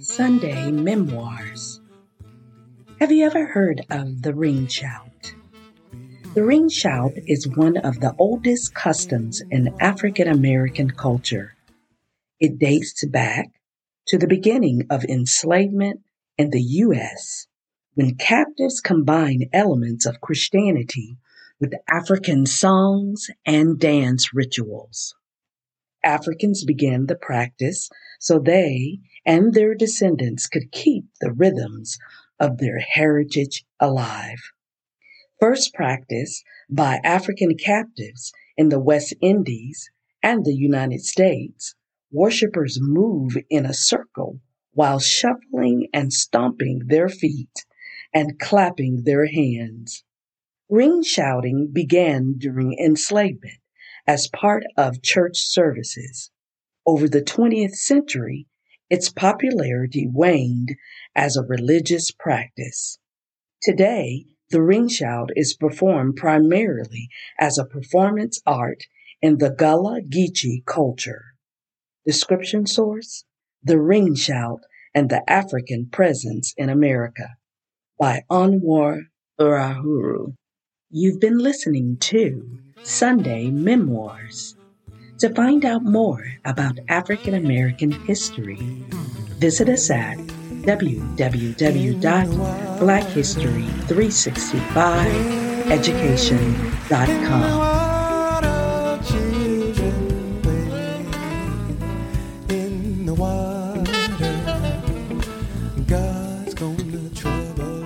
Sunday Memoirs. Have you ever heard of the ring shout? The ring shout is one of the oldest customs in African American culture. It dates back to the beginning of enslavement in the U.S. when captives combined elements of Christianity with African songs and dance rituals. Africans began the practice so they and their descendants could keep the rhythms of their heritage alive. First practiced by African captives in the West Indies and the United States, worshippers move in a circle while shuffling and stomping their feet and clapping their hands. Ring shouting began during enslavement as part of church services. Over the 20th century, its popularity waned as a religious practice. Today, the ring shout is performed primarily as a performance art in the Gullah Geechee culture. Description source The Ring Shout and the African Presence in America by Anwar Urahuru. You've been listening to Sunday Memoirs. To find out more about African American history, visit us at www.blackhistory365education.com. God's gonna trouble.